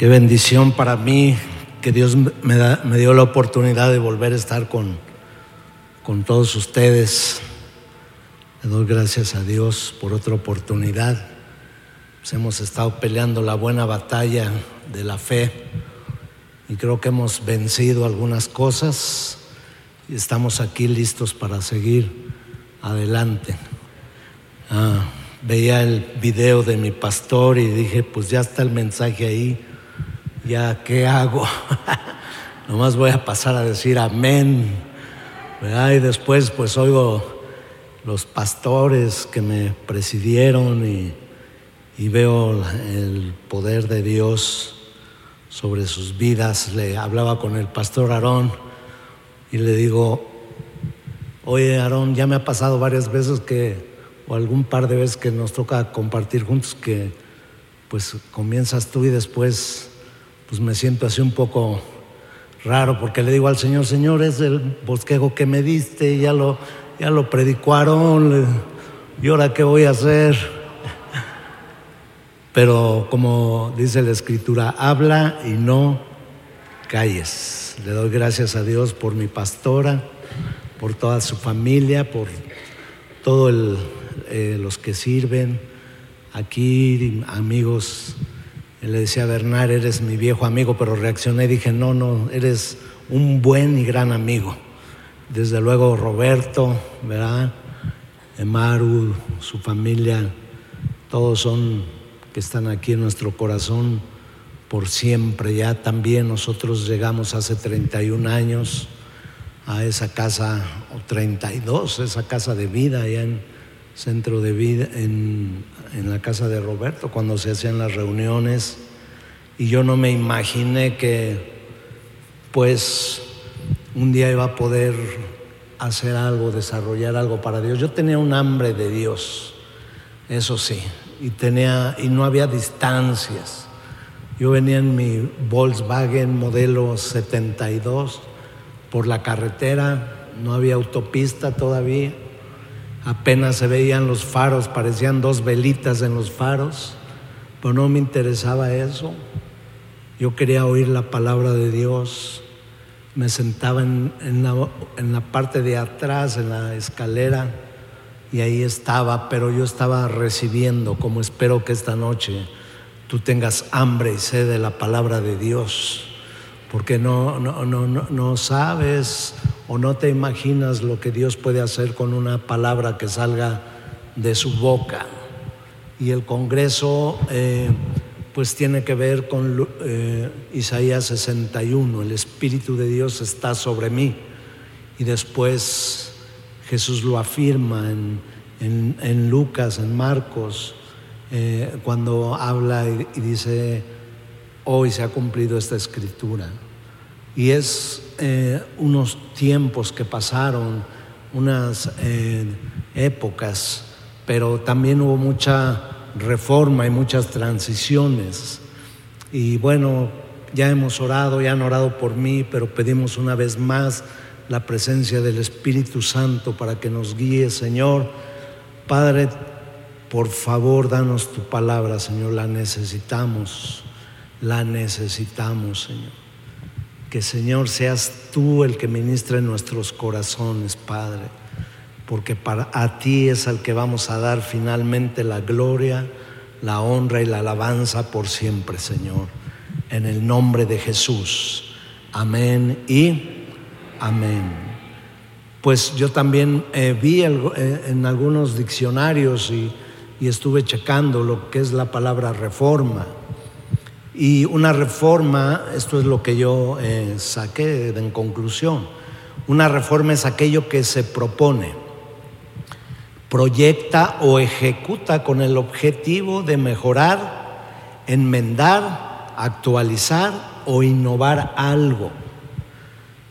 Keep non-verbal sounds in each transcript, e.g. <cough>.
Qué bendición para mí que Dios me, dio la oportunidad de volver a estar con, con todos ustedes. Le doy gracias a Dios por otra oportunidad. Pues hemos estado peleando la buena batalla de la fe y creo que hemos vencido algunas cosas y estamos aquí listos para seguir adelante. Ah, veía el video de mi pastor y dije, pues ya está el mensaje ahí, ya qué hago. <laughs> Nomás voy a pasar a decir amén. Y después pues oigo los pastores que me presidieron y, y veo el poder de Dios sobre sus vidas. Le hablaba con el pastor Aarón y le digo, oye Aarón, ya me ha pasado varias veces que, o algún par de veces que nos toca compartir juntos que pues comienzas tú y después pues me siento así un poco raro porque le digo al Señor, Señor, es el bosquejo que me diste, ya lo, ya lo le- ¿y ahora qué voy a hacer? Pero como dice la escritura, habla y no calles. Le doy gracias a Dios por mi pastora, por toda su familia, por todos los que sirven aquí, amigos. Le decía Bernard, eres mi viejo amigo, pero reaccioné y dije, no, no, eres un buen y gran amigo. Desde luego Roberto, ¿verdad? Emaru, su familia, todos son que están aquí en nuestro corazón por siempre. Ya también nosotros llegamos hace 31 años a esa casa, o 32, esa casa de vida allá en centro de vida, en, en la casa de Roberto, cuando se hacían las reuniones. Y yo no me imaginé que, pues, un día iba a poder hacer algo, desarrollar algo para Dios. Yo tenía un hambre de Dios, eso sí, y tenía y no había distancias. Yo venía en mi Volkswagen modelo 72 por la carretera, no había autopista todavía, apenas se veían los faros, parecían dos velitas en los faros, pero no me interesaba eso. Yo quería oír la palabra de Dios, me sentaba en, la, parte de atrás, en la escalera, y ahí estaba, pero yo estaba recibiendo, como espero que esta noche tú tengas hambre y sed de la palabra de Dios, porque no, no, no, no sabes o no te imaginas lo que Dios puede hacer con una palabra que salga de su boca. Y el Congreso, eh, pues tiene que ver con eh, Isaías 61, el Espíritu de Dios está sobre mí. Y después Jesús lo afirma en, en- en Lucas, en Marcos, eh, cuando habla y, y dice, hoy se ha cumplido esta escritura. Y es eh, unos tiempos que pasaron, unas eh, épocas, pero también hubo mucha reforma y muchas transiciones. Y bueno, ya hemos orado, ya han orado por mí, pero pedimos una vez más la presencia del Espíritu Santo para que nos guíe, Señor. Padre, por favor, danos tu palabra, Señor, la necesitamos, la necesitamos, Señor. Que, Señor, seas tú el que ministre en nuestros corazones, Padre, porque para a ti es al que vamos a dar finalmente la gloria, la honra y la alabanza por siempre, Señor. En el nombre de Jesús. Amén y amén. Pues yo también eh, vi eh, en algunos diccionarios y, y estuve checando lo que es la palabra reforma. Y una reforma, esto es lo que yo eh, saqué en conclusión, una reforma es aquello que se propone, proyecta o ejecuta con el objetivo de mejorar, enmendar, actualizar o innovar algo.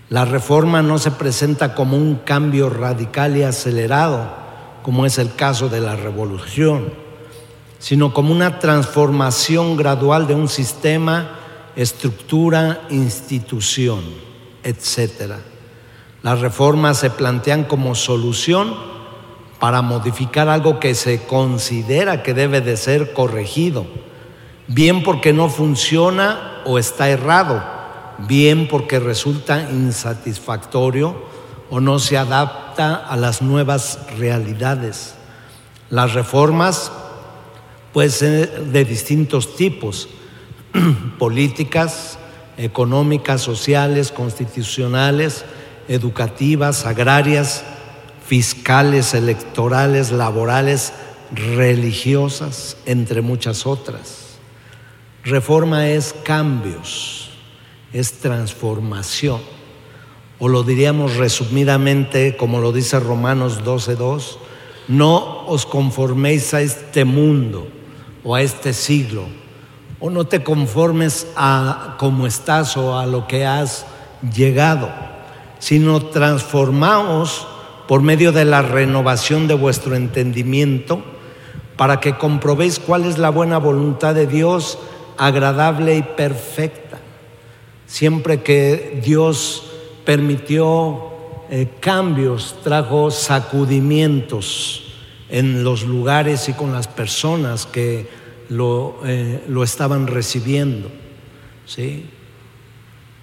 La reforma no se presenta como un cambio radical y acelerado, como es el caso de la revolución, sino como una transformación gradual de un sistema, estructura, institución, etc. Las reformas se plantean como solución para modificar algo que se considera que debe de ser corregido, bien porque no funciona o está errado, bien porque resulta insatisfactorio o no se adapta a las nuevas realidades. Las reformas pueden ser de distintos tipos, <clears throat> políticas, económicas, sociales, constitucionales, educativas, agrarias, fiscales, electorales, laborales, religiosas, entre muchas otras. Reforma es cambios, es transformación. O lo diríamos resumidamente, como lo dice Romanos 12.2, no os conforméis a este mundo o a este siglo, o no te conformes a cómo estás o a lo que has llegado, sino transformaos por medio de la renovación de vuestro entendimiento para que comprobéis cuál es la buena voluntad de Dios, agradable y perfecta. Siempre que Dios permitió eh, cambios, trajo sacudimientos en los lugares y con las personas que lo, eh, lo estaban recibiendo. ¿sí?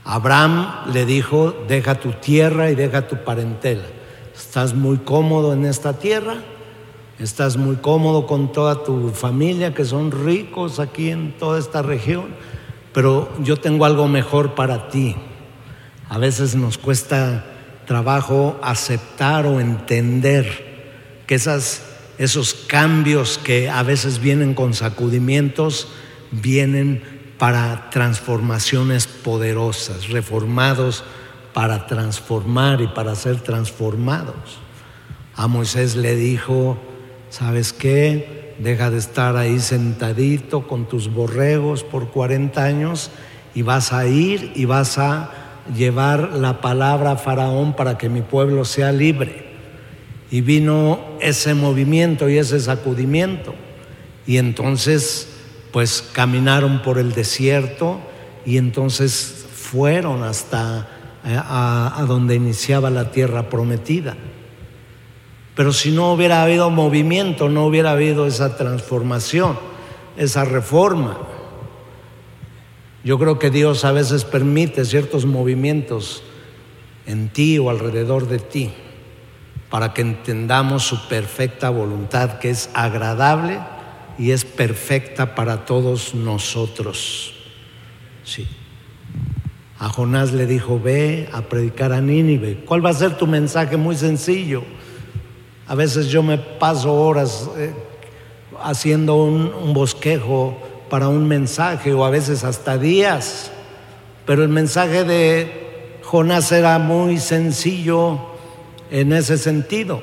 Abraham le dijo, deja tu tierra y deja tu parentela. Estás muy cómodo en esta tierra, estás muy cómodo con toda tu familia que son ricos aquí en toda esta región, pero yo tengo algo mejor para ti. A veces nos cuesta trabajo aceptar o entender que esas esos cambios que a veces vienen con sacudimientos, vienen para transformaciones poderosas, reformados para transformar y para ser transformados. A Moisés le dijo, ¿sabes qué? Deja de estar ahí sentadito con tus borregos por 40 años y vas a ir y vas a llevar la palabra a Faraón para que mi pueblo sea libre. Y vino ese movimiento y ese sacudimiento. Y entonces, pues caminaron por el desierto y entonces fueron hasta eh, a, donde iniciaba la tierra prometida. Pero si no hubiera habido movimiento, no hubiera habido esa transformación, esa reforma. Yo creo que Dios a veces permite ciertos movimientos en ti o alrededor de ti para que entendamos su perfecta voluntad, que es agradable y es perfecta para todos nosotros. Sí. A Jonás le dijo, ve a predicar a Nínive. ¿Cuál va a ser tu mensaje? Muy sencillo. A veces yo me paso horas eh, haciendo un bosquejo para un mensaje o a veces hasta días. Pero el mensaje de Jonás era muy sencillo en ese sentido.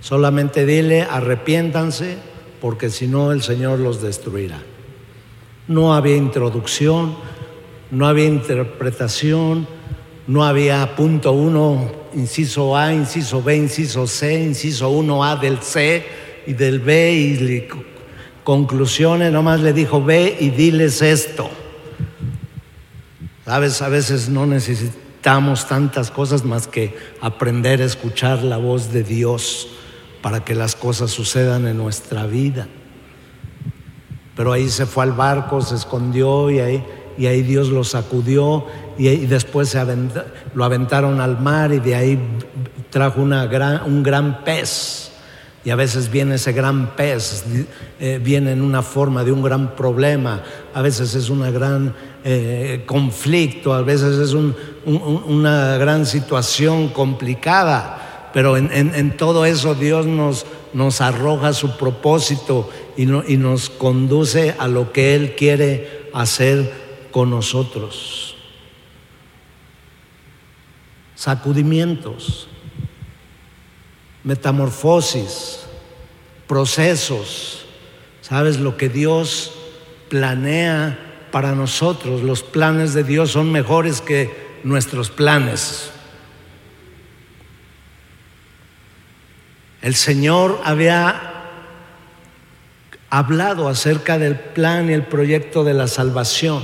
Solamente dile, arrepiéntanse, porque si no el Señor los destruirá. No había introducción, no había interpretación, no había punto uno, inciso A, inciso B, inciso C, inciso 1A del C y del B y conclusiones, nomás le dijo, ve y diles esto. Sabes, a veces no necesitamos necesitamos tantas cosas más que aprender a escuchar la voz de Dios para que las cosas sucedan en nuestra vida. Pero ahí se fue al barco, se escondió y ahí, y ahí Dios lo sacudió y, después se lo aventaron al mar y de ahí trajo gran, un gran pez. Y a veces viene ese gran pez, eh, viene en una forma de un gran problema, a veces es un gran eh, conflicto, a veces es una gran situación complicada, pero en, todo eso Dios nos, arroja su propósito y nos conduce a lo que Él quiere hacer con nosotros. Sacudimientos metamorfosis, procesos. ¿Sabes lo que Dios planea para nosotros? Los planes de Dios son mejores que nuestros planes. El Señor había hablado acerca del plan y el proyecto de la salvación.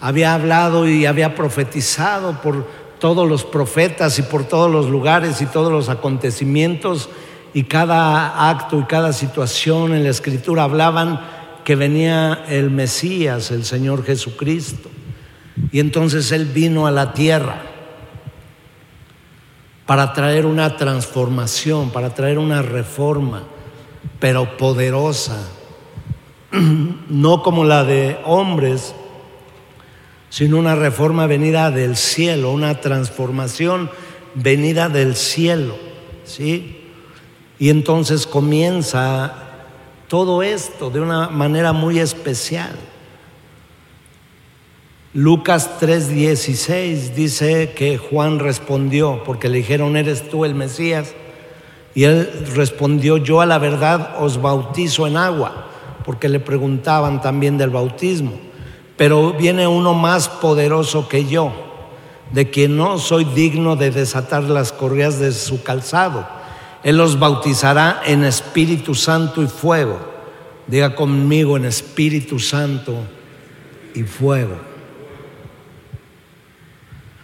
Había hablado y había profetizado por todos los profetas y por todos los lugares y todos los acontecimientos y cada acto y cada situación en la escritura hablaban que venía el Mesías, el Señor Jesucristo. Y entonces Él vino a la tierra para traer una transformación, para traer una reforma, pero poderosa, <clears throat> no como la de hombres, sino una reforma venida del cielo, una transformación venida del cielo, ¿sí? Y entonces comienza todo esto de una manera muy especial. Lucas 3:16 dice que Juan respondió, porque le dijeron, ¿eres tú el Mesías? Y él respondió, yo a la verdad os bautizo en agua, porque le preguntaban también del bautismo. Pero viene uno más poderoso que yo, de quien no soy digno de desatar las correas de su calzado. Él los bautizará en Espíritu Santo y fuego. Diga conmigo en Espíritu Santo y fuego.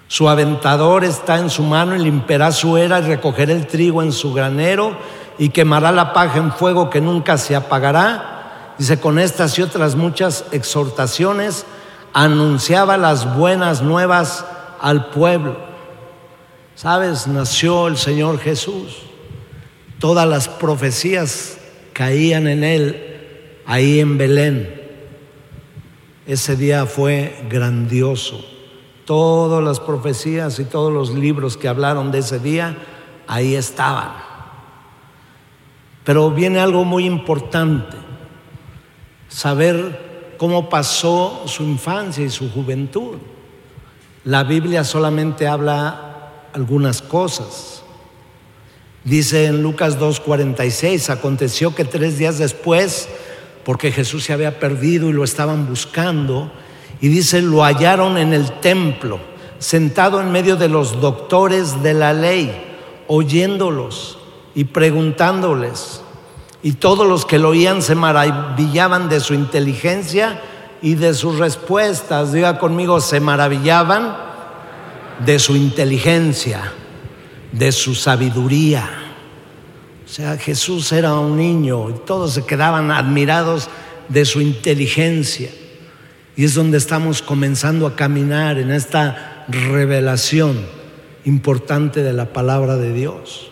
Su aventador está en su mano y limpiará su era y recogerá el trigo en su granero y quemará la paja en fuego que nunca se apagará. Dice, con estas y otras muchas exhortaciones anunciaba las buenas nuevas al pueblo. ¿Sabes? Nació el Señor Jesús. Todas las profecías caían en él ahí en Belén. Ese día fue grandioso. Todas las profecías y todos los libros que hablaron de ese día, ahí estaban. Pero viene algo muy importante, saber cómo pasó su infancia y su juventud. La Biblia solamente habla algunas cosas. Dice en Lucas 2.46, aconteció que tres días después, porque Jesús se había perdido y lo estaban buscando, y dice, lo hallaron en el templo, sentado en medio de los doctores de la ley, oyéndolos y preguntándoles. Y todos los que lo oían se maravillaban de su inteligencia y de sus respuestas. Diga conmigo, se maravillaban de su inteligencia, de su sabiduría. O sea, Jesús era un niño y todos se quedaban admirados de su inteligencia. Y es donde estamos comenzando a caminar en esta revelación importante de la palabra de Dios.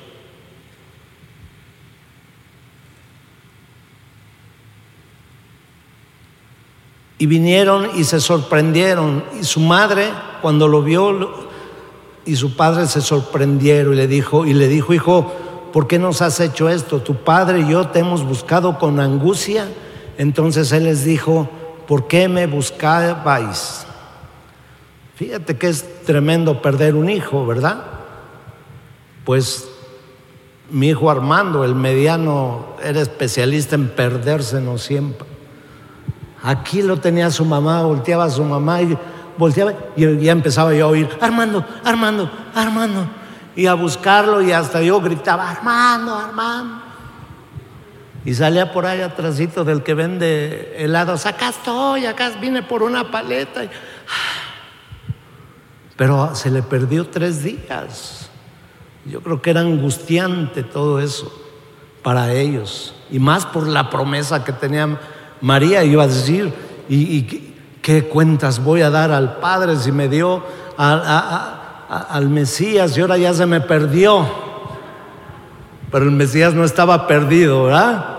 Y vinieron y se sorprendieron. Y su madre, cuando lo vio, y su padre se sorprendieron y le dijo, y le dijo, hijo, ¿por qué nos has hecho esto? Tu padre y yo te hemos buscado con angustia. Entonces él les dijo, ¿por qué me buscabais? Fíjate que es tremendo perder un hijo, ¿verdad? Pues mi hijo Armando, el mediano, era especialista en perderse no siempre. Aquí lo tenía su mamá, volteaba a su mamá y volteaba y ya empezaba yo a oír, Armando, Armando, Armando. Y a buscarlo y hasta yo gritaba, Armando, Armando. Y salía por ahí atrásito del que vende helados, acá estoy, acá vine por una paleta. <sighs> Pero se le perdió tres días. Yo creo que era angustiante todo eso para ellos. Y más por la promesa que tenía María, iba a decir, ¿y, qué cuentas voy a dar al Padre si me dio al Mesías y ahora ya se me perdió? Pero el Mesías no estaba perdido, ¿verdad?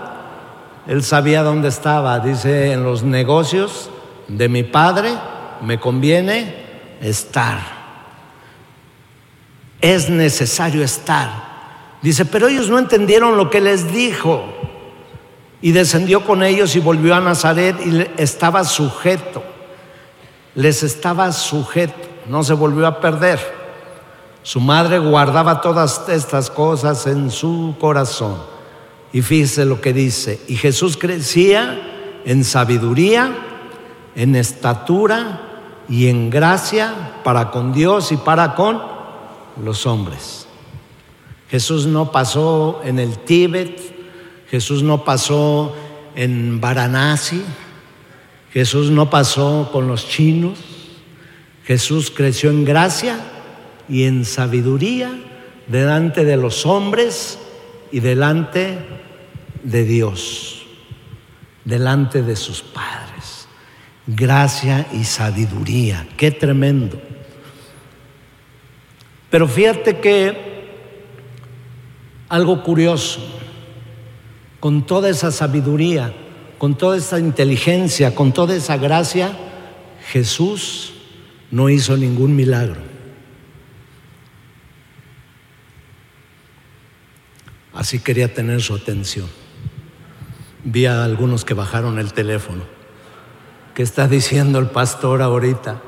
Él sabía dónde estaba. Dice, en los negocios de mi padre me conviene estar. Es necesario estar. Dice, pero ellos no entendieron lo que les dijo. Y descendió con ellos y volvió a Nazaret y estaba sujeto. Les estaba sujeto. No se volvió a perder. Su madre guardaba todas estas cosas en su corazón. Y fíjese lo que dice, y Jesús crecía en sabiduría, en estatura y en gracia para con Dios y para con los hombres. Jesús no pasó en el Tíbet, Jesús no pasó en Varanasi, Jesús no pasó con los chinos, Jesús creció en gracia y en sabiduría delante de los hombres y delante de Dios, delante de sus padres. gracia y sabiduría. Qué tremendo. Pero fíjate que algo curioso, con toda esa sabiduría, con toda esa inteligencia, con toda esa gracia, Jesús no hizo ningún milagro. Así quería tener su atención. Vi a algunos que bajaron el teléfono. ¿Qué está diciendo el pastor ahorita?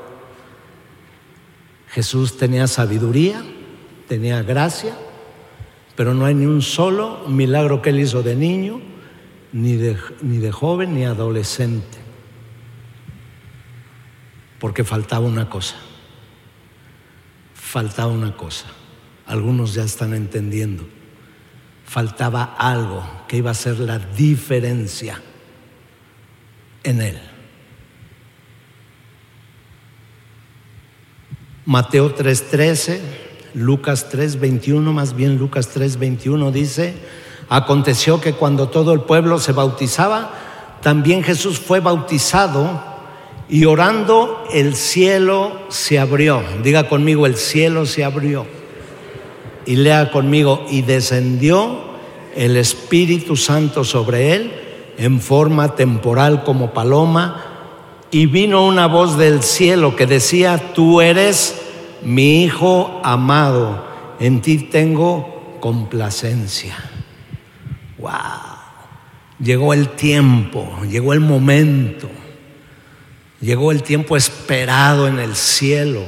Jesús tenía sabiduría, tenía gracia, pero no hay ni un solo milagro que él hizo de niño, ni de, ni de joven, ni adolescente. Porque faltaba una cosa. Faltaba una cosa. Algunos ya están entendiendo. Faltaba algo que iba a ser la diferencia en él. Mateo 3:13, Lucas 3:21, más bien Lucas 3:21 dice, aconteció que cuando todo el pueblo se bautizaba, también Jesús fue bautizado y orando el cielo se abrió. Diga conmigo, el cielo se abrió. Y lea conmigo, y descendió el Espíritu Santo sobre él en forma temporal como paloma y vino una voz del cielo que decía, tú eres mi Hijo amado, en ti tengo complacencia. ¡Wow! Llegó el tiempo, llegó el momento, llegó el tiempo esperado en el cielo,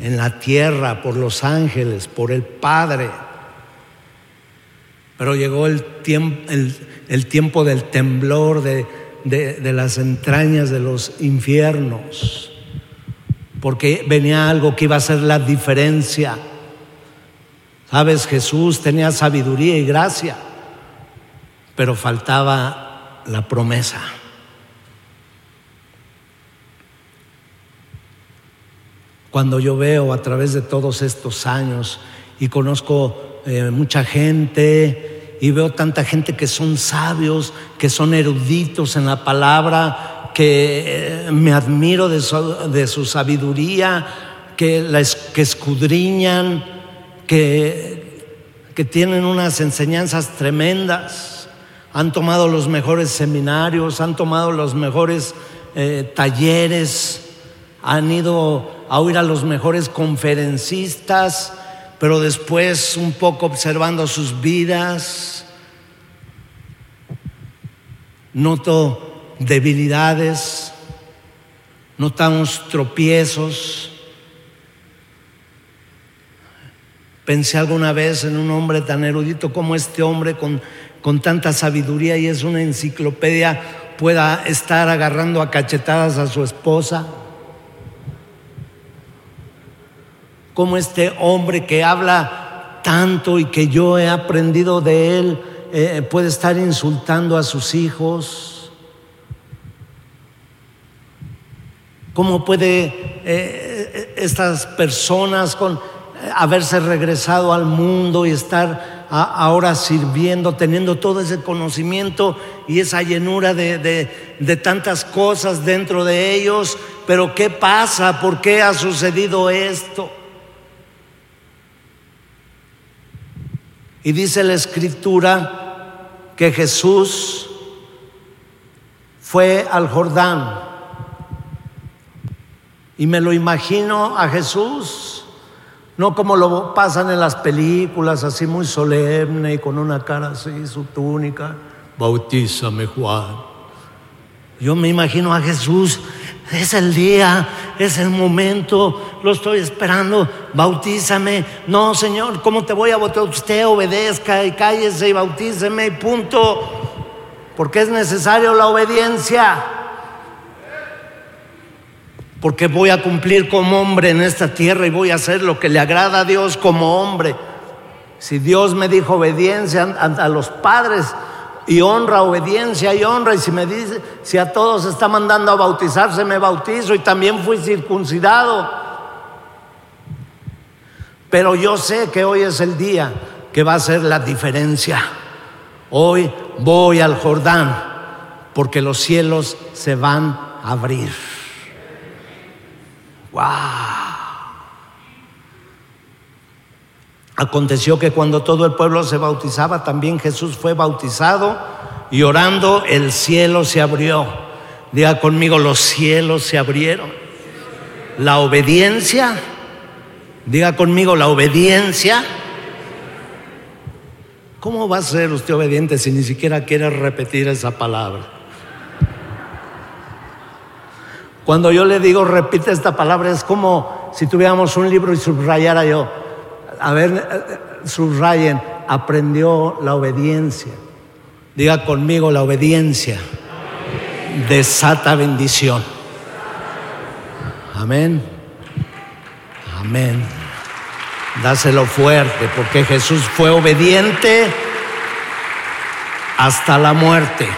en la tierra, por los ángeles, por el Padre. Pero llegó el tiempo, el, tiempo del temblor, de, las entrañas de los infiernos, porque venía algo que iba a ser la diferencia. Sabes, Jesús tenía sabiduría y gracia, pero faltaba la promesa. Cuando yo veo a través de todos estos años y conozco eh, mucha gente, y veo tanta gente que son sabios, que son eruditos en la palabra, que eh, me admiro de su, sabiduría, que, escudriñan, que, que tienen unas enseñanzas tremendas, han tomado los mejores seminarios, han tomado los mejores eh, talleres, han ido a oír a los mejores conferencistas, pero después un poco observando sus vidas, noto debilidades, notamos tropiezos. Pensé alguna vez en un hombre tan erudito como este hombre con, con tanta sabiduría y es una enciclopedia pueda estar agarrando a cachetadas a su esposa. como este hombre que habla tanto y que yo he aprendido de él eh, puede estar insultando a sus hijos. ¿Cómo puede eh, estas personas con haberse regresado al mundo y estar ahora sirviendo, teniendo todo ese conocimiento y esa llenura de tantas cosas dentro de ellos? Pero ¿qué pasa? ¿Por qué ha sucedido esto? Y dice la escritura que Jesús fue al Jordán. Y me lo imagino a Jesús, no como lo pasan en las películas, así muy solemne y con una cara así, su túnica. Bautízame, Juan. Yo me imagino a Jesús es el día, es el momento, lo estoy esperando, bautízame. No, Señor, ¿cómo te voy a votar? Usted obedezca y cállese y bautíceme y punto. Porque es necesario la obediencia. Porque voy a cumplir como hombre en esta tierra y voy a hacer lo que le agrada a Dios como hombre. Si Dios me dijo obediencia a los padres, y honra, obediencia y honra. Y si me dice, si a todos está mandando a bautizarse, me bautizo y también fui circuncidado. Pero yo sé que hoy es el día que va a ser la diferencia. Hoy voy al Jordán porque los cielos se van a abrir. Aconteció que cuando todo el pueblo se bautizaba, también Jesús fue bautizado y orando el cielo se abrió. Diga conmigo, los cielos se abrieron. La obediencia, diga conmigo, la obediencia. ¿Cómo va a ser usted obediente si ni siquiera quiere repetir esa palabra? Cuando yo le digo repite esta palabra es como si tuviéramos un libro y subrayara yo. A ver, subrayen, aprendió la obediencia. Diga conmigo la obediencia desata bendición. Amén. Amén. Dáselo fuerte, porque Jesús fue obediente hasta la muerte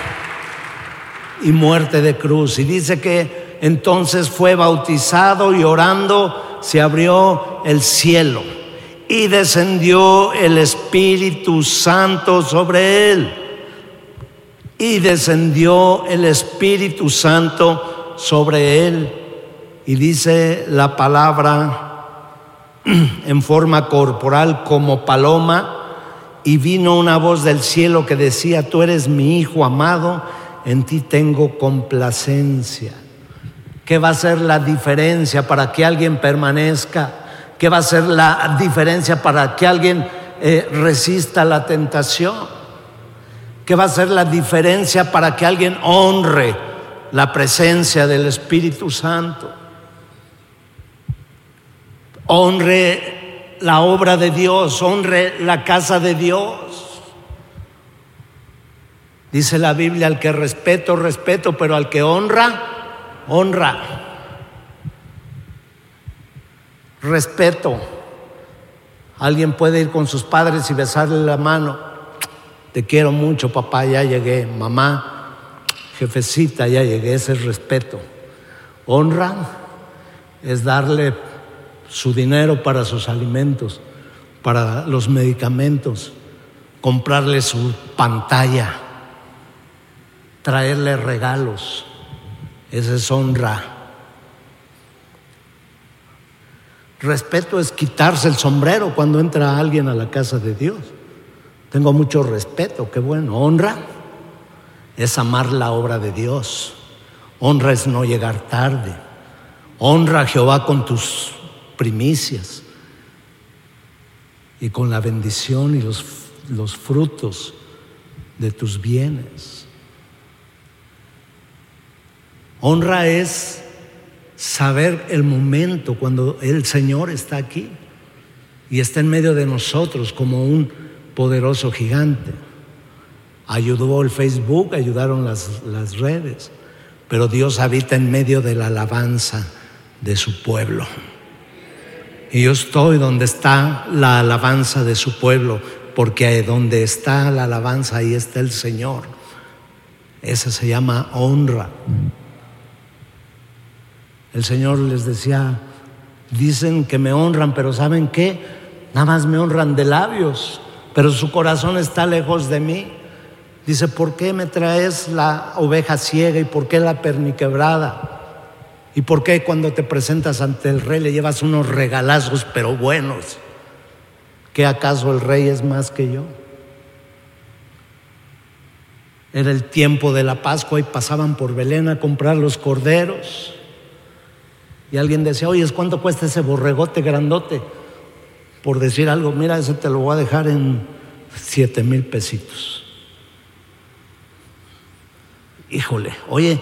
y muerte de cruz. Y dice que entonces fue bautizado y orando se abrió el cielo y descendió el Espíritu Santo sobre él y descendió el Espíritu Santo sobre él. Y dice la palabra en forma corporal como paloma, y vino una voz del cielo que decía, tú eres mi Hijo amado, en ti tengo complacencia. ¿Qué va a ser la diferencia para que alguien permanezca? ¿Qué va a ser la diferencia para que alguien eh, resista la tentación? ¿Qué va a ser la diferencia para que alguien honre la presencia del Espíritu Santo? Honre la obra de Dios, honre la casa de Dios. Dice la Biblia, al que respeto, respeto, pero al que honra, honra. Respeto. Alguien puede ir con sus padres y besarle la mano. Te quiero mucho, papá, ya llegué. Mamá, jefecita, ya llegué. Ese es respeto. Honra es darle su dinero para sus alimentos, para los medicamentos, comprarle su pantalla, traerle regalos. Esa es honra. Respeto es quitarse el sombrero cuando entra alguien a la casa de Dios. Tengo mucho respeto, qué bueno. Honra es amar la obra de Dios. Honra es no llegar tarde. Honra a Jehová con tus primicias y con la bendición y los, los frutos de tus bienes. Honra es saber el momento cuando el Señor está aquí y está en medio de nosotros como un poderoso gigante. Ayudó el Facebook, ayudaron las, las redes, pero Dios habita en medio de la alabanza de su pueblo. Y yo estoy donde está la alabanza de su pueblo, porque donde está la alabanza, ahí está el Señor. Esa se llama honra. El Señor les decía, dicen que me honran, pero ¿saben qué? Nada más me honran de labios pero su corazón está lejos de mí. Dice, ¿por qué me traes la oveja ciega y por qué la perniquebrada? ¿Y por qué cuando te presentas ante el rey le llevas unos regalazos pero buenos? ¿Qué acaso el rey es más que yo? Era el tiempo de la Pascua y pasaban por Belén a comprar los corderos. Y alguien decía, oye, ¿cuánto cuesta ese borregote grandote? por decir algo, mira, ese te lo voy a dejar en siete mil pesitos. Híjole, oye,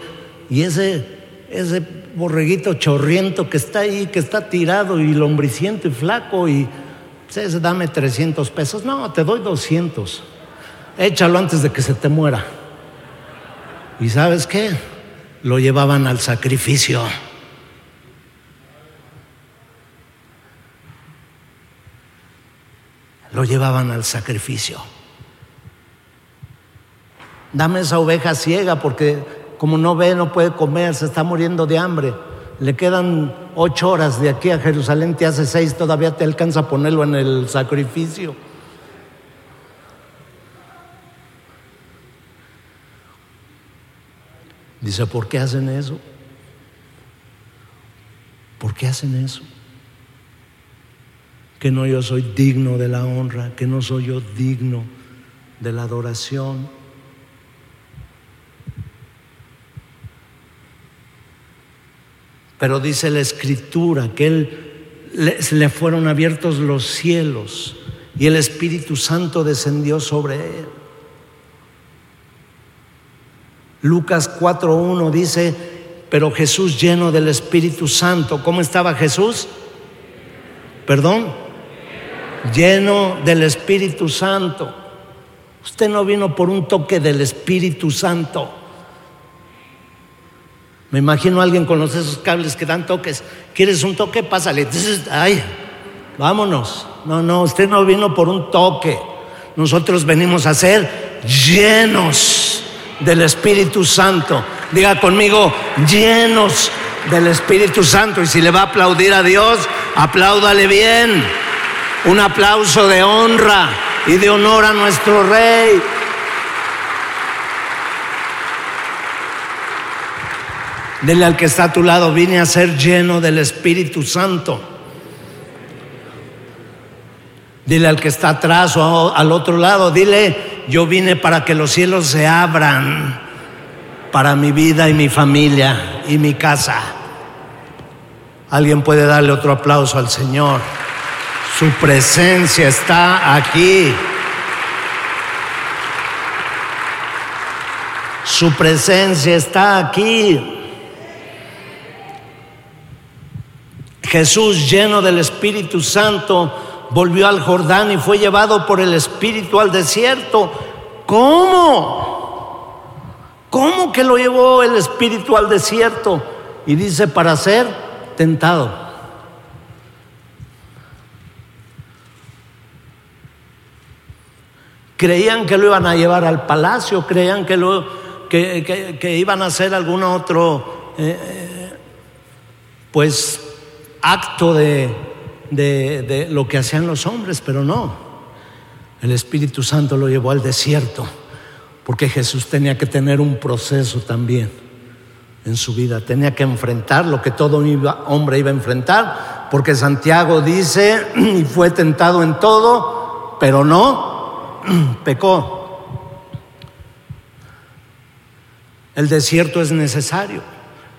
y ese, ese borreguito chorriento que está ahí, que está tirado y lombriciento y flaco y ese dame 300 pesos. No, te doy 200. Échalo antes de que se te muera. ¿Y sabes qué? Lo llevaban al sacrificio. Lo llevaban al sacrificio. Dame esa oveja ciega porque como no ve, no puede comer, se está muriendo de hambre. Le quedan ocho horas de aquí a Jerusalén, te hace seis, todavía te alcanza a ponerlo en el sacrificio. Dice, ¿por qué hacen eso? qué hacen eso? Que no yo soy digno de la honra, que no soy yo digno de la adoración. Pero dice la escritura que él le, le fueron abiertos los cielos y el Espíritu Santo descendió sobre él. Lucas 4.1 dice, pero Jesús lleno del Espíritu Santo, ¿cómo estaba Jesús? Perdón, lleno del Espíritu Santo. Usted no vino por un toque del Espíritu Santo. Me imagino a alguien con los esos cables que dan toques. ¿Quieres un toque? Pásale. <laughs> ay, vámonos. No, no, usted no vino por un toque. Nosotros venimos a ser llenos del Espíritu Santo. Diga conmigo, llenos del Espíritu Santo. Y si le va a aplaudir a Dios, apláudale bien. Un aplauso de honra y de honor a nuestro Rey. Dile al que está a tu lado, vine a ser lleno del Espíritu Santo. Dile al que está atrás o al otro lado, dile, yo vine para que los cielos se abran para mi vida y mi familia y mi casa. Alguien puede darle otro aplauso al Señor. Su presencia está aquí. Su presencia está aquí. Jesús, lleno del Espíritu Santo, volvió al Jordán y fue llevado por el Espíritu al desierto. ¿Cómo? ¿Cómo que lo llevó el Espíritu al desierto? Y dice, para ser tentado. Creían que lo iban a llevar al palacio, creían que, lo, que, iban a hacer algún otro, eh, eh, pues acto de, de, lo que hacían los hombres, pero no. El Espíritu Santo lo llevó al desierto, porque Jesús tenía que tener un proceso también en su vida, tenía que enfrentar lo que todo hombre iba a enfrentar, porque Santiago dice, <clears throat> y fue tentado en todo, pero no <clears throat> pecó. El desierto es necesario.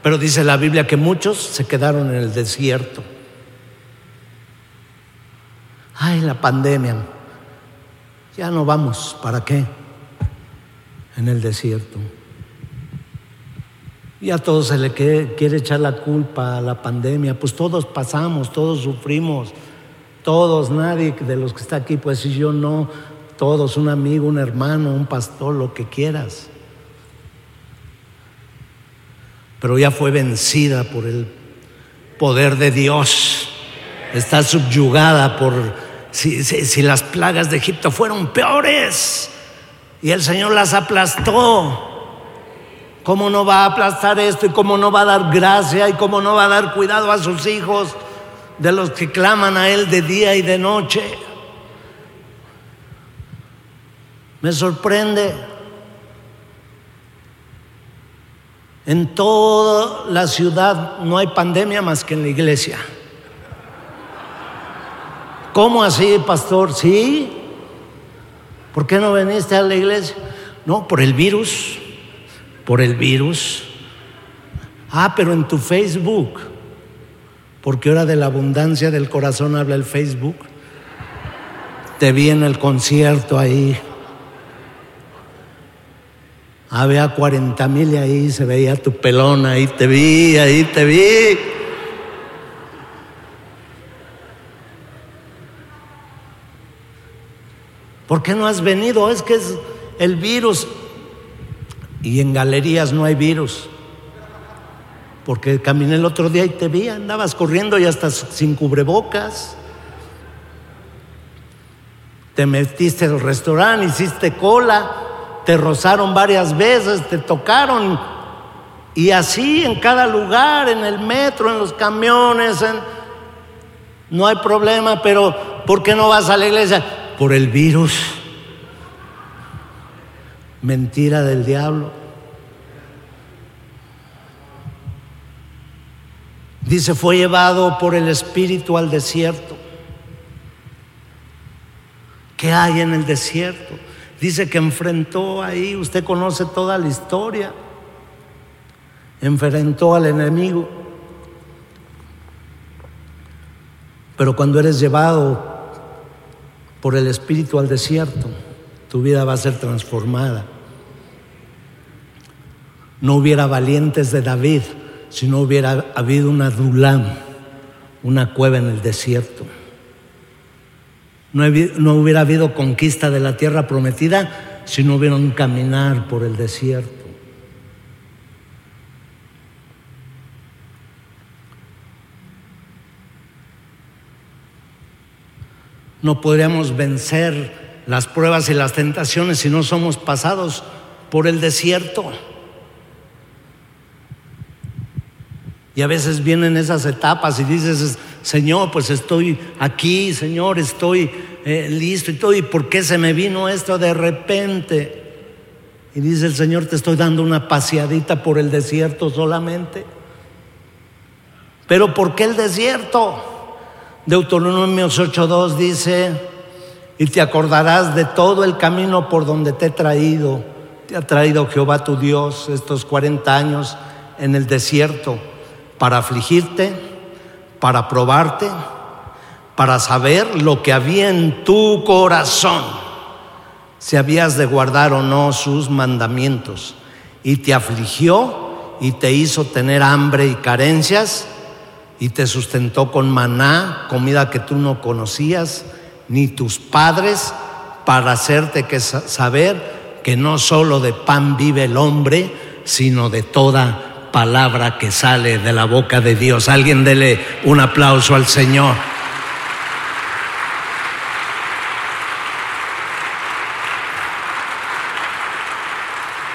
Pero dice la Biblia que muchos se quedaron en el desierto. Ay, la pandemia. Ya no vamos. ¿Para qué? En el desierto. Y a todos se le quiere, echar la culpa a la pandemia. Pues todos pasamos, todos sufrimos. Todos, nadie de los que está aquí pues si yo no. Todos, un amigo, un hermano, un pastor, lo que quieras pero ya fue vencida por el poder de Dios. Está subyugada por, si, las plagas de Egipto fueron peores y el Señor las aplastó. ¿Cómo no va a aplastar esto y cómo no va a dar gracia y cómo no va a dar cuidado a sus hijos de los que claman a Él de día y de noche? Me sorprende En toda la ciudad no hay pandemia más que en la iglesia. ¿Cómo así, pastor? Sí. ¿Por qué no viniste a la iglesia? No, por el virus. Por el virus. Ah, pero en tu Facebook. Porque ahora de la abundancia del corazón habla el Facebook. Te vi en el concierto ahí. Había 40 mil ahí se veía tu pelón, ahí te vi, ahí te vi. ¿Por qué no has venido? Es que es el virus. Y en galerías no hay virus. Porque caminé el otro día y te vi, andabas corriendo y hasta sin cubrebocas. Te metiste al restaurante, hiciste cola te rozaron varias veces, te tocaron. Y así en cada lugar, en el metro, en los camiones, no hay problema, pero ¿por qué no vas a la iglesia? Por el virus. Mentira del diablo. Dice, fue llevado por el Espíritu al desierto. ¿Qué hay en el desierto? Dice que enfrentó ahí, usted conoce toda la historia, enfrentó al enemigo. Pero cuando eres llevado por el Espíritu al desierto, tu vida va a ser transformada. No hubiera valientes de David si no hubiera habido una Dulam, una cueva en el desierto. No, hubiera habido conquista de la tierra prometida si no hubiera un caminar por el desierto. No podríamos vencer las pruebas y las tentaciones si no somos pasados por el desierto. Y a veces vienen esas etapas y dices, Señor, pues estoy aquí, Señor, estoy eh, listo y todo. ¿Y por qué se me vino esto de repente? Y dice el Señor, te estoy dando una paseadita por el desierto solamente. Pero ¿por qué el desierto? Deuteronomio 8.2 dice, y te acordarás de todo el camino por donde te he traído. Te ha traído Jehová tu Dios estos 40 años en el desierto para afligirte, para probarte, para saber lo que había en tu corazón, si habías de guardar o no sus mandamientos. Y te afligió y te hizo tener hambre y carencias y te sustentó con maná, comida que tú no conocías, ni tus padres, para hacerte que saber que no solo de pan vive el hombre, sino de toda palabra que sale de la boca de Dios. Alguien dele un aplauso al Señor.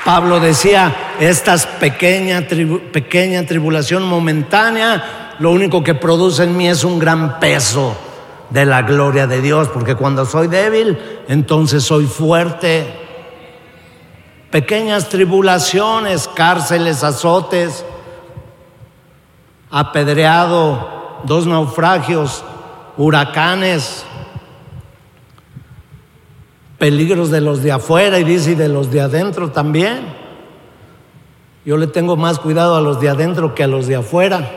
Pablo decía, esta pequeña, pequeña tribulación momentánea, lo único que produce en mí es un gran peso de la gloria de Dios, porque cuando soy débil, entonces soy fuerte pequeñas tribulaciones, cárceles, azotes, apedreado, dos naufragios, huracanes, peligros de los de afuera y dice de los de adentro también. Yo le tengo más cuidado a los de adentro que a los de afuera.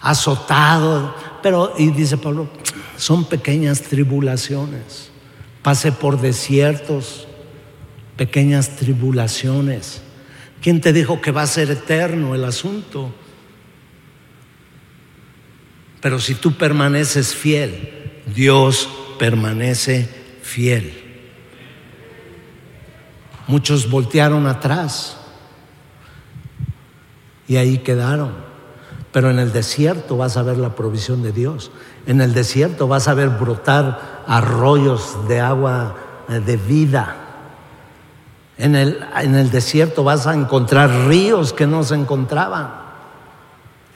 Azotado, pero, y dice Pablo, son pequeñas tribulaciones. Pase por desiertos, pequeñas tribulaciones. ¿Quién te dijo que va a ser eterno el asunto? Pero si tú permaneces fiel, Dios permanece fiel. Muchos voltearon atrás y ahí quedaron. Pero en el desierto vas a ver la provisión de Dios. En el desierto vas a ver brotar arroyos de agua eh, de vida. En el, en el desierto vas a encontrar ríos que no se encontraban.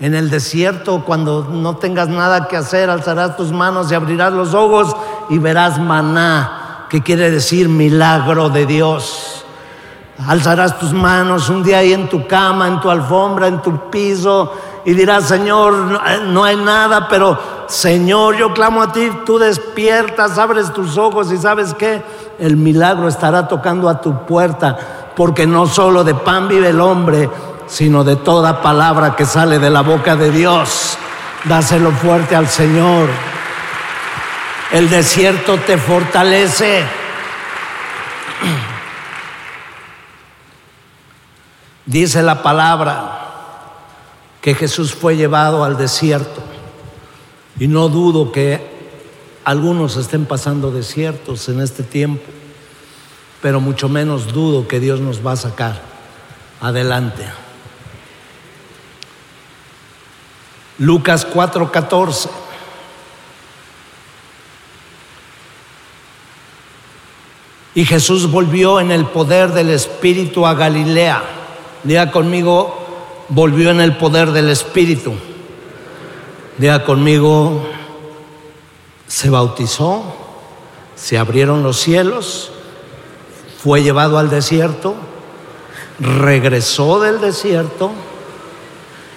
En el desierto, cuando no tengas nada que hacer, alzarás tus manos y abrirás los ojos y verás maná, que quiere decir milagro de Dios. Alzarás tus manos un día ahí en tu cama, en tu alfombra, en tu piso, y dirás, Señor, no hay nada, pero Señor, yo clamo a ti, tú despiertas, abres tus ojos y sabes que el milagro estará tocando a tu puerta, porque no solo de pan vive el hombre, sino de toda palabra que sale de la boca de Dios. Dáselo fuerte al Señor. El desierto te fortalece. <clears throat> Dice la palabra que Jesús fue llevado al desierto. Y no dudo que algunos estén pasando desiertos en este tiempo, pero mucho menos dudo que Dios nos va a sacar adelante. Lucas 4:14. Y Jesús volvió en el poder del Espíritu a Galilea. Diga conmigo, volvió en el poder del Espíritu. Diga conmigo, se bautizó, se abrieron los cielos, fue llevado al desierto, regresó del desierto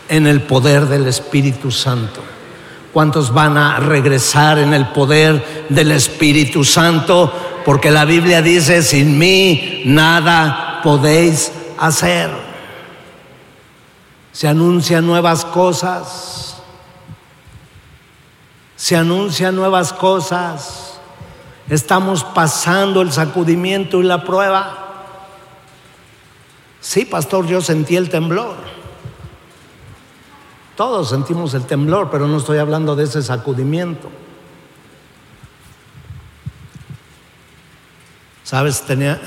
en el poder del Espíritu Santo. ¿Cuántos van a regresar en el poder del Espíritu Santo? Porque la Biblia dice, sin mí nada podéis hacer. Se anuncian nuevas cosas. Se anuncian nuevas cosas. Estamos pasando el sacudimiento y la prueba. Sí, pastor, yo sentí el temblor. Todos sentimos el temblor, pero no estoy hablando de ese sacudimiento. Sabes,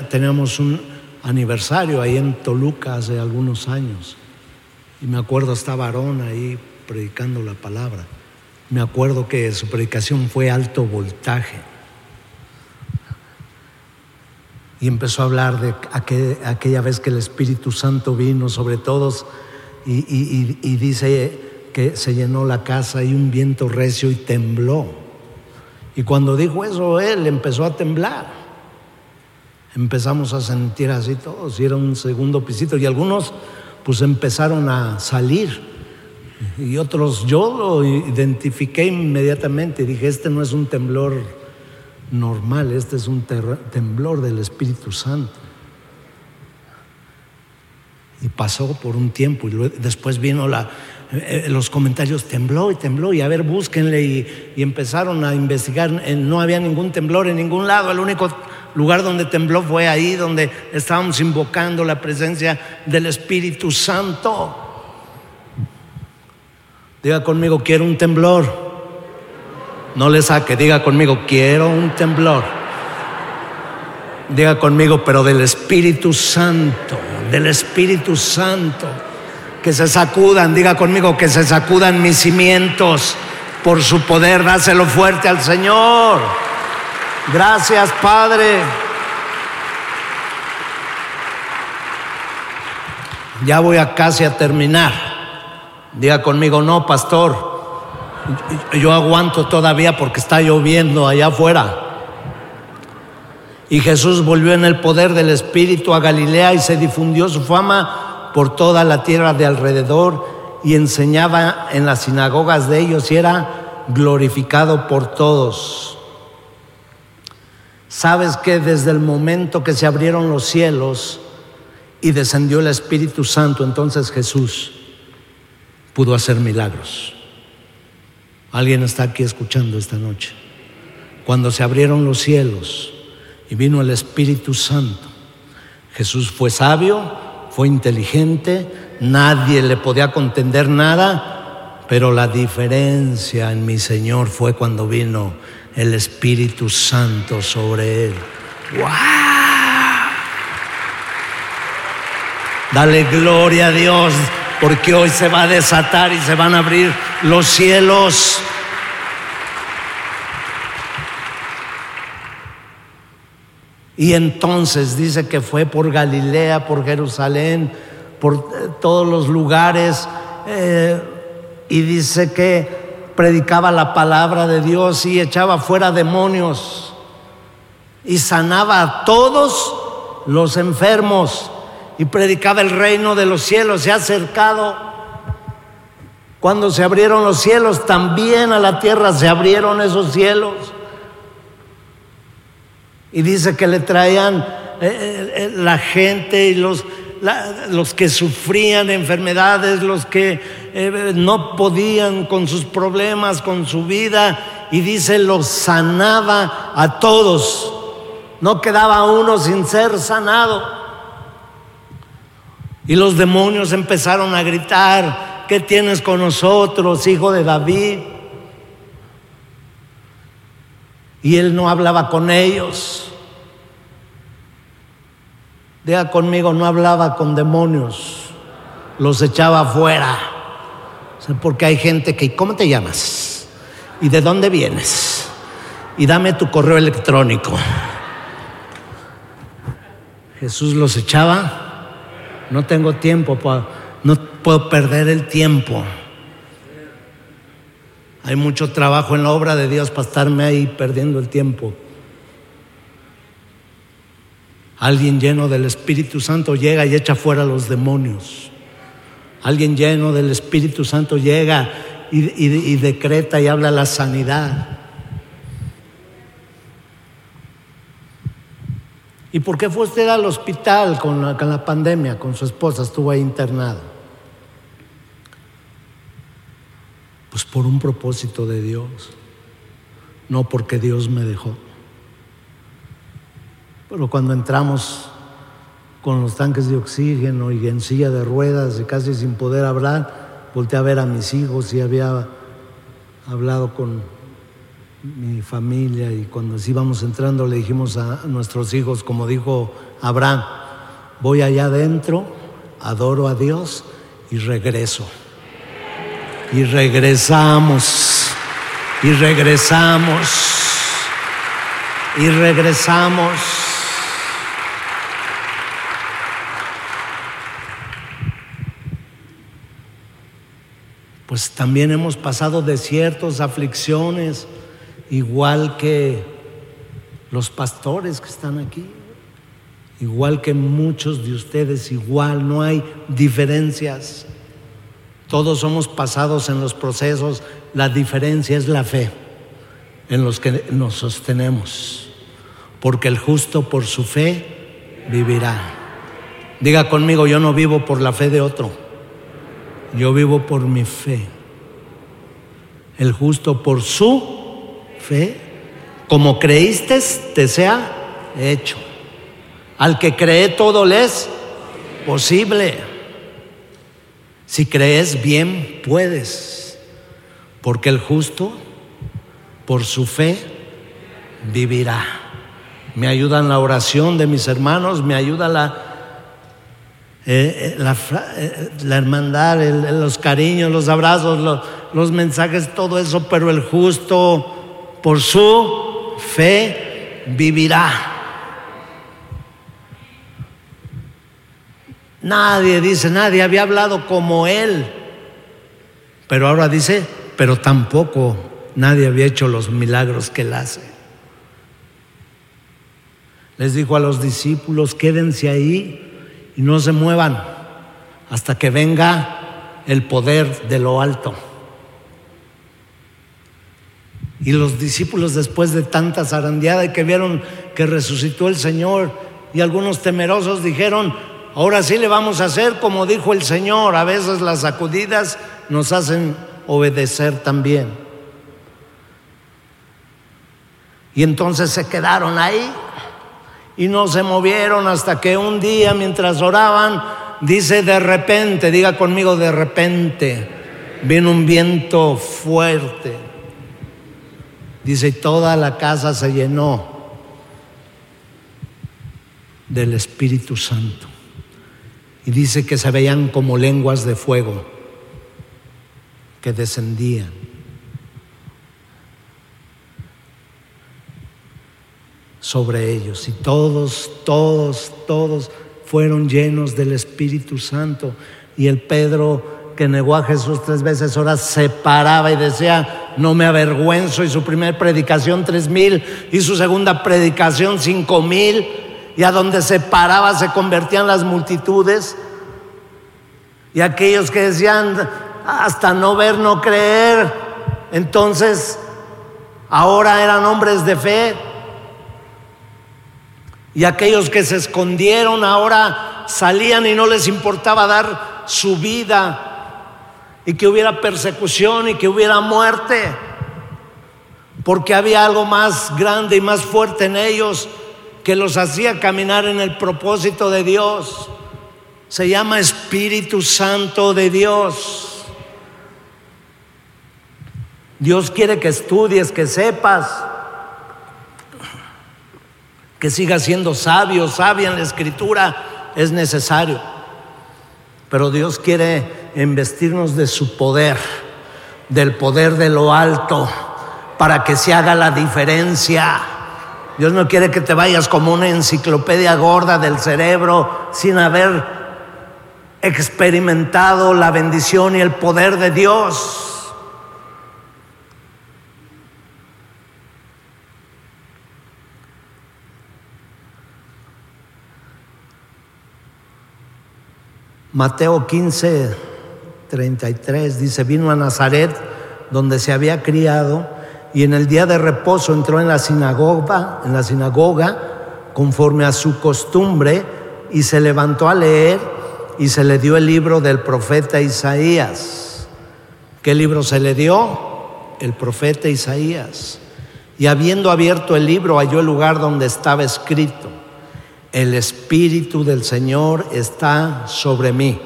teníamos un aniversario ahí en Toluca hace algunos años. Y me acuerdo, estaba Aarón ahí predicando la palabra. Me acuerdo que su predicación fue alto voltaje. Y empezó a hablar de aquella vez que el Espíritu Santo vino sobre todos y, dice que se llenó la casa y un viento recio y tembló. Y cuando dijo eso, él empezó a temblar. Empezamos a sentir así todos, y era un segundo pisito, y algunos pues empezaron a salir, y otros yo lo identifiqué inmediatamente, dije, este no es un temblor normal, este es un temblor del Espíritu Santo y pasó por un tiempo y después vino la, eh, los comentarios, tembló y tembló y a ver, búsquenle y, y, empezaron a investigar, no había ningún temblor en ningún lado, el único lugar donde tembló fue ahí donde estábamos invocando la presencia del Espíritu Santo. Diga conmigo, quiero un temblor. No le saque, diga conmigo, quiero un temblor. Diga conmigo, pero del Espíritu Santo del Espíritu Santo. Que se sacudan, diga conmigo, que se sacudan mis cimientos por su poder. Dáselo fuerte al Señor. Gracias, Padre. Ya voy a casi a terminar. Diga conmigo, no, pastor. Yo aguanto todavía porque está lloviendo allá afuera. Y Jesús volvió en el poder del Espíritu a Galilea y se difundió su fama por toda la tierra de alrededor y enseñaba en las sinagogas de ellos y era glorificado por todos. Sabes que desde el momento que se abrieron los cielos y descendió el Espíritu Santo, entonces Jesús pudo hacer milagros. Alguien está aquí escuchando esta noche. Cuando se abrieron los cielos, y vino el Espíritu Santo. Jesús fue sabio, fue inteligente, nadie le podía contender nada, pero la diferencia en mi Señor fue cuando vino el Espíritu Santo sobre él. ¡Wow! Dale gloria a Dios, porque hoy se va a desatar y se van a abrir los cielos. Y entonces dice que fue por Galilea, por Jerusalén, por eh, todos los lugares. Eh, y dice que predicaba la palabra de Dios y echaba fuera demonios. Y sanaba a todos los enfermos. Y predicaba el reino de los cielos. Se ha acercado. Cuando se abrieron los cielos, también a la tierra se abrieron esos cielos. Y dice que le traían eh, eh, eh, la gente y los, los que sufrían enfermedades, los que no podían con sus problemas, con su vida. Y dice, los sanaba a todos. No quedaba uno sin ser sanado. Y los demonios empezaron a gritar, ¿qué tienes con nosotros, hijo de David? Y él no hablaba con ellos. Diga conmigo, no hablaba con demonios, los echaba afuera. Porque hay gente que, ¿cómo te llamas? ¿Y de dónde vienes? Y dame tu correo electrónico. Jesús los echaba. No tengo tiempo, no puedo perder el tiempo. Hay mucho trabajo en la obra de Dios para estarme ahí perdiendo el tiempo. Alguien lleno del Espíritu Santo llega y echa fuera a los demonios. Alguien lleno del Espíritu Santo llega y, decreta y habla la sanidad. ¿Y por qué fue usted al hospital con la, con la pandemia, con su esposa? Estuvo ahí internado. Pues por un propósito de Dios, no porque Dios me dejó. Pero cuando entramos con los tanques de oxígeno y en silla de ruedas y casi sin poder hablar, volteé a ver a mis hijos y había hablado con mi familia y cuando íbamos entrando le dijimos a nuestros hijos, como dijo Abraham, voy allá adentro, adoro a Dios y regreso. Y regresamos, y regresamos, y regresamos. Pues también hemos pasado desiertos, aflicciones, igual que los pastores que están aquí, igual que muchos de ustedes, igual, no hay diferencias. Todos somos pasados en los procesos, la diferencia es la fe en los que nos sostenemos, porque el justo por su fe vivirá. Diga conmigo, yo no vivo por la fe de otro, yo vivo por mi fe. El justo por su fe, como creíste, te sea hecho. Al que cree todo le es posible. Si crees bien, puedes. Porque el justo, por su fe, vivirá. Me ayuda en la oración de mis hermanos, me ayuda la, eh, eh, eh, la, hermandad, los cariños, los abrazos, los mensajes, todo eso, pero el justo por su fe vivirá. Nadie dice, nadie había hablado como él. Pero ahora dice, pero tampoco nadie había hecho los milagros que él hace. Les dijo a los discípulos, quédense ahí no se muevan hasta que venga el poder de lo alto. Y los discípulos después de tanta zarandeada que vieron que resucitó el Señor y algunos temerosos dijeron, ahora sí le vamos a hacer como dijo el Señor. A veces las sacudidas nos hacen obedecer también. Y entonces se quedaron ahí y no se movieron hasta que un día mientras oraban, dice de repente, diga conmigo de repente, viene un viento fuerte Dice, toda la casa se llenó del Espíritu Santo. Y dice que se veían como lenguas de fuego que descendían. Sobre ellos. Y todos, todos, todos fueron llenos del Espíritu Santo. Y el Pedro que negó a Jesús tres veces, ahora se paraba y decía, no me avergüenzo, y su primera predicación tres mil, y su segunda predicación cinco mil, y a donde se paraba se convertían las multitudes, y aquellos que decían, hasta no ver, no creer, entonces ahora eran hombres de fe, y aquellos que se escondieron ahora salían y no les importaba dar su vida y que hubiera persecución y que hubiera muerte, porque había algo más grande y más fuerte en ellos que los hacía caminar en el propósito de Dios. Se llama Espíritu Santo de Dios. Dios quiere que estudies, que sepas, que sigas siendo sabio, sabia en la escritura, es necesario. Pero Dios quiere vestirnos de su poder, del poder de lo alto, para que se haga la diferencia. Dios no quiere que te vayas como una enciclopedia gorda del cerebro sin haber experimentado la bendición y el poder de Dios. Mateo 15, 33 dice, vino a Nazaret donde se había criado y en el día de reposo entró en la sinagoga, en la sinagoga conforme a su costumbre y se levantó a leer y se le dio el libro del profeta Isaías. ¿Qué libro se le dio? El profeta Isaías. Y habiendo abierto el libro halló el lugar donde estaba escrito el Espíritu del Señor está sobre mí,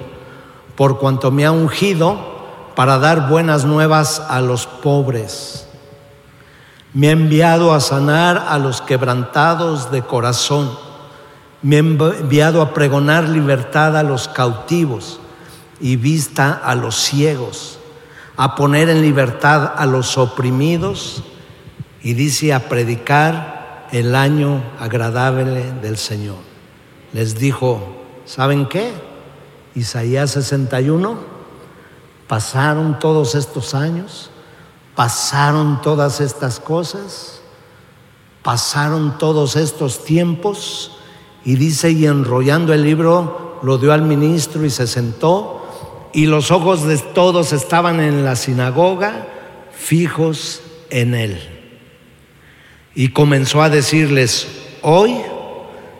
por cuanto me ha ungido para dar buenas nuevas a los pobres. Me ha enviado a sanar a los quebrantados de corazón. Me ha enviado a pregonar libertad a los cautivos y vista a los ciegos, a poner en libertad a los oprimidos y dice a predicar el año agradable del Señor. Les dijo, ¿saben qué? Isaías 61, pasaron todos estos años, pasaron todas estas cosas, pasaron todos estos tiempos y dice, y enrollando el libro, lo dio al ministro y se sentó y los ojos de todos estaban en la sinagoga fijos en él y comenzó a decirles, hoy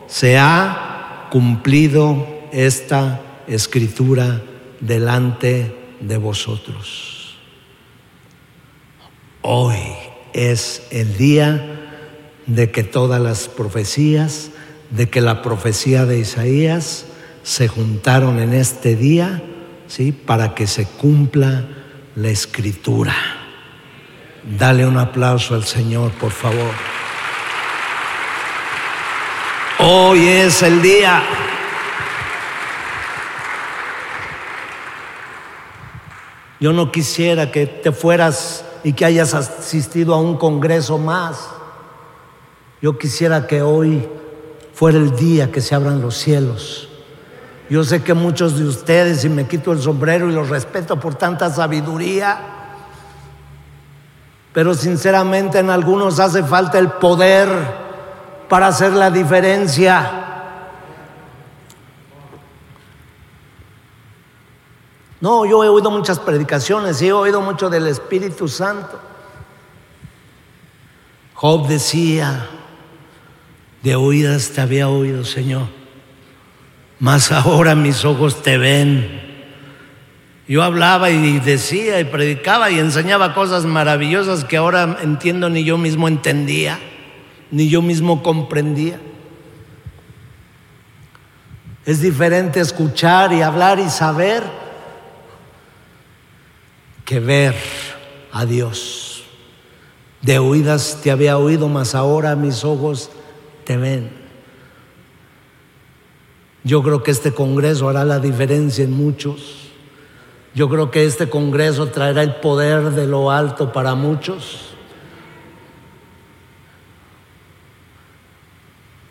se ha cumplido esta escritura delante de vosotros. Hoy es el día de que todas las profecías, de que la profecía de Isaías se juntaron en este día, ¿sí? Para que se cumpla la escritura. Dale un aplauso al Señor, por favor. Hoy es el día. Yo no quisiera que te fueras y que hayas asistido a un congreso más. Yo quisiera que hoy fuera el día que se abran los cielos. Yo sé que muchos de ustedes, y me quito el sombrero y los respeto por tanta sabiduría, pero sinceramente en algunos hace falta el poder para hacer la diferencia. No, yo he oído muchas predicaciones y he oído mucho del Espíritu Santo. Job decía, de oídas te había oído, Señor, mas ahora mis ojos te ven. Yo hablaba y decía y predicaba y enseñaba cosas maravillosas que ahora entiendo ni yo mismo entendía, ni yo mismo comprendía. Es diferente escuchar y hablar y saber que ver a Dios. De oídas te había oído, mas ahora mis ojos te ven. Yo creo que este Congreso hará la diferencia en muchos. Yo creo que este Congreso traerá el poder de lo alto para muchos.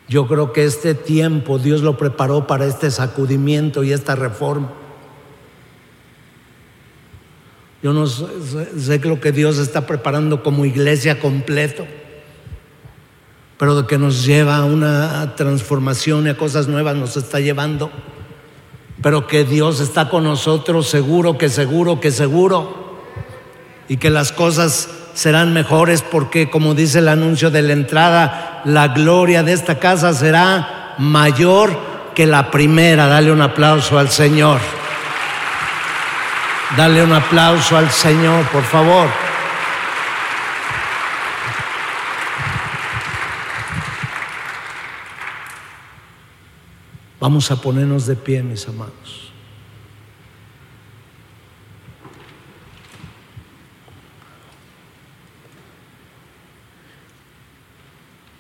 Yo creo que este tiempo Dios lo preparó para este sacudimiento y esta reforma. Yo no sé, sé lo que Dios está preparando como iglesia completo, pero de que nos lleva a una transformación y a cosas nuevas nos está llevando pero que Dios está con nosotros, seguro que seguro que seguro, y que las cosas serán mejores porque, como dice el anuncio de la entrada, la gloria de esta casa será mayor que la primera. Dale un aplauso al Señor. Dale un aplauso al Señor, por favor. Vamos a ponernos de pie, mis amados.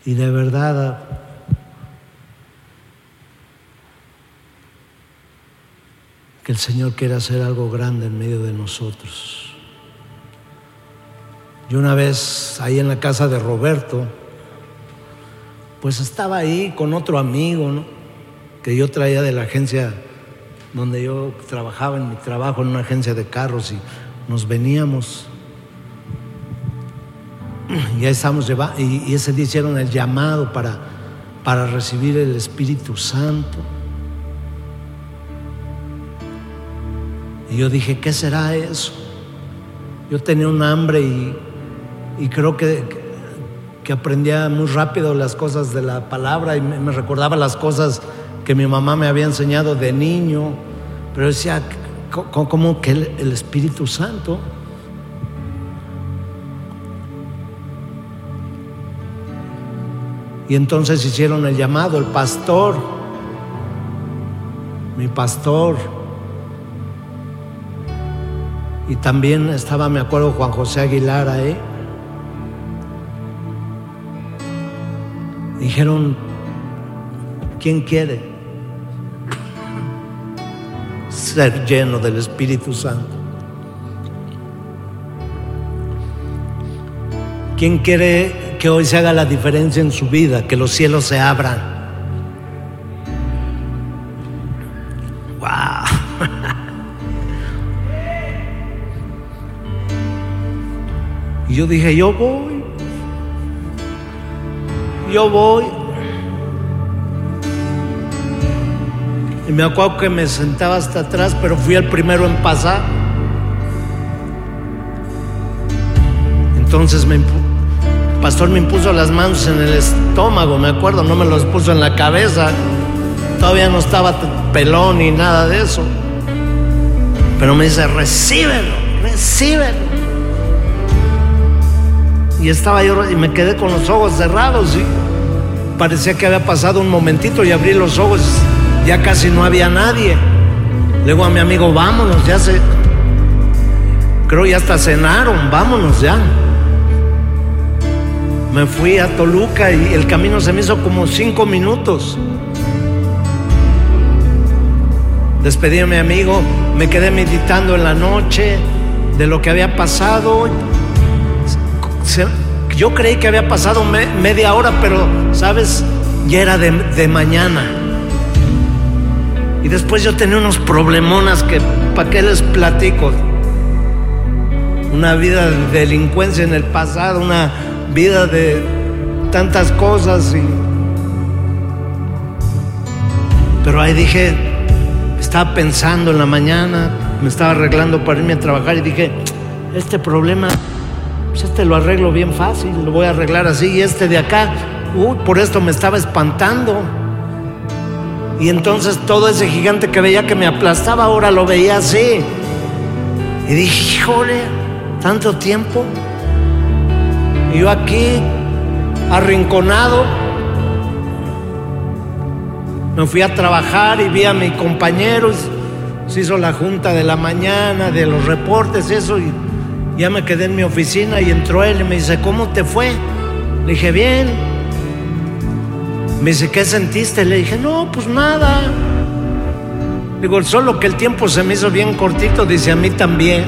Y de verdad, que el Señor quiere hacer algo grande en medio de nosotros. Yo una vez ahí en la casa de Roberto, pues estaba ahí con otro amigo, ¿no? Que yo traía de la agencia donde yo trabajaba en mi trabajo, en una agencia de carros, y nos veníamos. Y ahí estamos llevando, y, ese día hicieron el llamado para, para recibir el Espíritu Santo. Y yo dije, ¿qué será eso? Yo tenía un hambre y, creo que, que, aprendía muy rápido las cosas de la palabra y me, recordaba las cosas que mi mamá me había enseñado de niño. Pero decía, ¿cómo, que el Espíritu Santo? Y entonces hicieron el llamado, el pastor, mi pastor. Y también estaba, me acuerdo, Juan José Aguilar ahí. Dijeron, ¿quién quiere ser lleno del Espíritu Santo? ¿Quién quiere que hoy se haga la diferencia en su vida, que los cielos se abran. ¡Wow! <laughs> y yo dije, yo voy, yo voy. Y me acuerdo que me sentaba hasta atrás, pero fui el primero en pasar. Entonces me pastor me impuso las manos en el estómago, me acuerdo, no me los puso en la cabeza. Todavía no estaba pelón ni nada de eso. Pero me dice, recíbelo, recíbelo. Y estaba yo y me quedé con los ojos cerrados y parecía que había pasado un momentito y abrí los ojos, ya casi no había nadie. Luego a mi amigo, vámonos, ya se... Creo ya hasta cenaron, vámonos ya me fui a Toluca y el camino se me hizo como cinco minutos. Despedí a mi amigo, me quedé meditando en la noche de lo que había pasado. Yo creí que había pasado media hora, pero, ¿sabes? Ya era de mañana. Y después yo tenía unos problemonas que, ¿para qué les platico? Una vida de delincuencia en el pasado, una vida de tantas cosas y pero ahí dije estaba pensando en la mañana me estaba arreglando para irme a trabajar y dije este problema pues este lo arreglo bien fácil lo voy a arreglar así y este de acá uy, por esto me estaba espantando y entonces todo ese gigante que veía que me aplastaba ahora lo veía así y dije híjole tanto tiempo yo aquí, arrinconado, me fui a trabajar y vi a mis compañeros, se hizo la junta de la mañana, de los reportes, eso, y ya me quedé en mi oficina y entró él y me dice, ¿cómo te fue? Le dije, bien. Me dice, ¿qué sentiste? Le dije, no, pues nada. Digo, solo que el tiempo se me hizo bien cortito, dice, a mí también.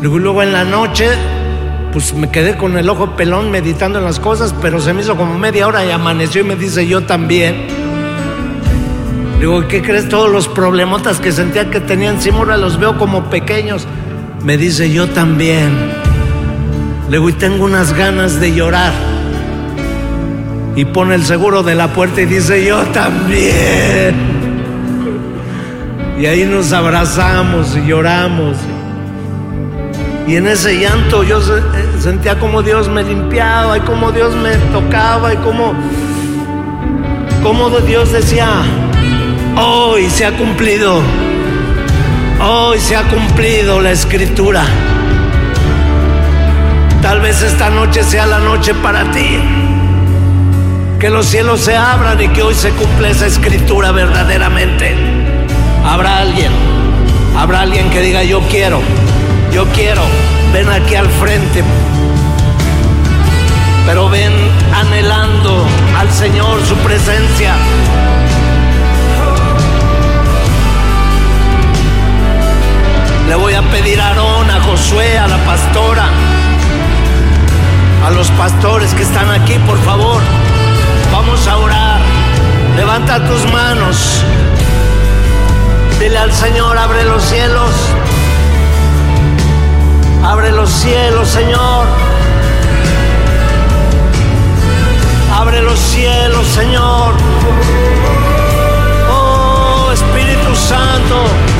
Digo, luego en la noche pues me quedé con el ojo pelón meditando en las cosas, pero se me hizo como media hora y amaneció y me dice yo también. Digo, ¿qué crees? Todos los problemotas que sentía que tenía encima ahora los veo como pequeños. Me dice yo también. Le digo, y tengo unas ganas de llorar. Y pone el seguro de la puerta y dice yo también. Y ahí nos abrazamos y lloramos. Y en ese llanto yo eh, sentía como Dios me limpiaba y como Dios me tocaba y como, como Dios decía, hoy se ha cumplido, hoy se ha cumplido la escritura. Tal vez esta noche sea la noche para ti. Que los cielos se abran y que hoy se cumple esa escritura verdaderamente. Habrá alguien, habrá alguien que diga yo quiero. Yo quiero, ven aquí al frente, pero ven anhelando al Señor su presencia. Le voy a pedir a Aarón, a Josué, a la pastora, a los pastores que están aquí, por favor vamos a orar. Levanta tus manos. Dile al Señor, abre los cielos. Abre los cielos, Señor. Abre los cielos, Señor. Oh, Espíritu Santo.